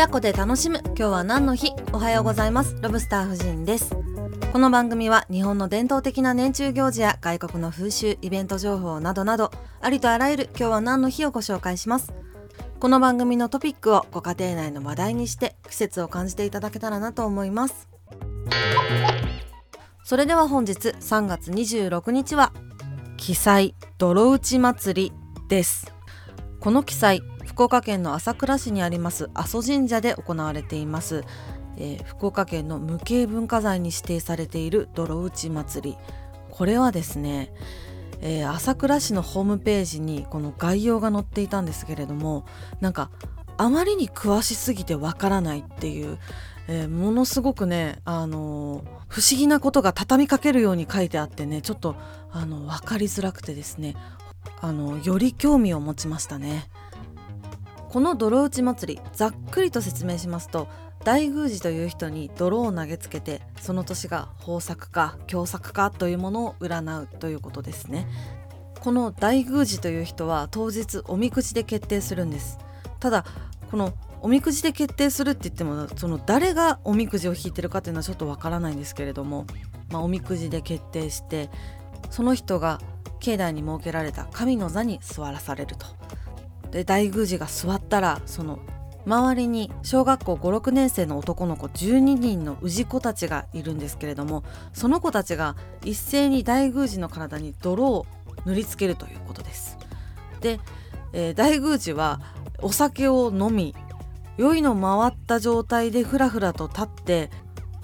親子で楽しむ。今日は何の日？おはようございます。ロブスター夫人です。この番組は日本の伝統的な年中行事や外国の風習イベント情報などなどありとあらゆる今日は何の日をご紹介します。この番組のトピックをご家庭内の話題にして季節を感じていただけたらなと思います。それでは本日3月26日は記載泥打ち祭りです。この記載福岡県の朝倉市にあります阿蘇神社で行われています、えー、福岡県の無形文化財に指定されている泥打ち祭りこれはですね、えー、朝倉市のホームページにこの概要が載っていたんですけれどもなんかあまりに詳しすぎてわからないっていう、えー、ものすごくね、あのー、不思議なことが畳みかけるように書いてあってねちょっとあの分かりづらくてですねあのより興味を持ちましたね。この泥打ち祭りざっくりと説明しますと大宮司という人に泥を投げつけてその年が豊作か凶作かというものを占うということですね。この大宮司という人は当日おみくじで決定するんです。ただこのおみくじで決定するって言ってもその誰がおみくじを引いてるかっていうのはちょっとわからないんですけれども、まあ、おみくじで決定してその人が境内に設けられた神の座に座らされると。で大宮司が座ったらその周りに小学校56年生の男の子12人の氏子たちがいるんですけれどもその子たちが一斉に大宮司の体に泥を塗りつけるということです。で、えー、大宮司はお酒を飲み酔いの回った状態でふらふらと立って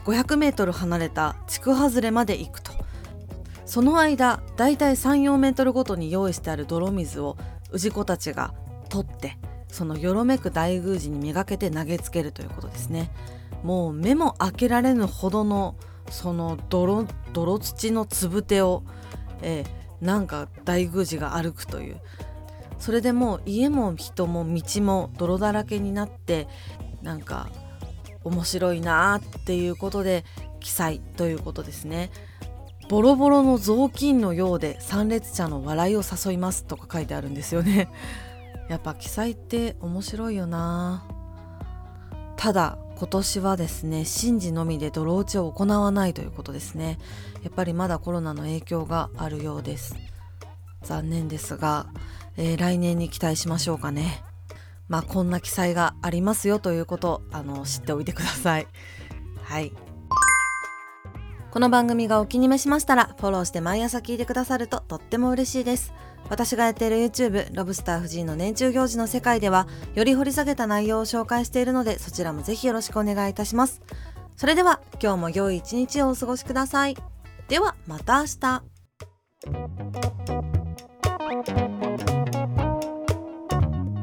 500メートル離れた地区外れまで行くとその間だいたい34メートルごとに用意してある泥水を氏子たちが取ってそのよろめく大宮司にめがけて投げつけるということですね。もう目も開けられぬほどのその泥泥土のつぶてを、えー、なんか大宮司が歩くという。それでもう家も人も道も泥だらけになってなんか面白いなっていうことで記載ということですね。ボロボロの雑巾のようで参列者の笑いを誘いますとか書いてあるんですよね。やっぱ記載って面白いよな。ただ今年はですね神事のみで泥打ちを行わないということですね。やっぱりまだコロナの影響があるようです。残念ですが、えー、来年に期待しましょうかね。まあこんな記載がありますよということあの知っておいてください。はい。この番組がお気に召しましたらフォローして毎朝聞いてくださるととっても嬉しいです。私がやっている YouTube ロブスター藤井の年中行事の世界ではより掘り下げた内容を紹介しているのでそちらもぜひよろしくお願いいたします。それでは今日も良い一日をお過ごしください。ではまた明日。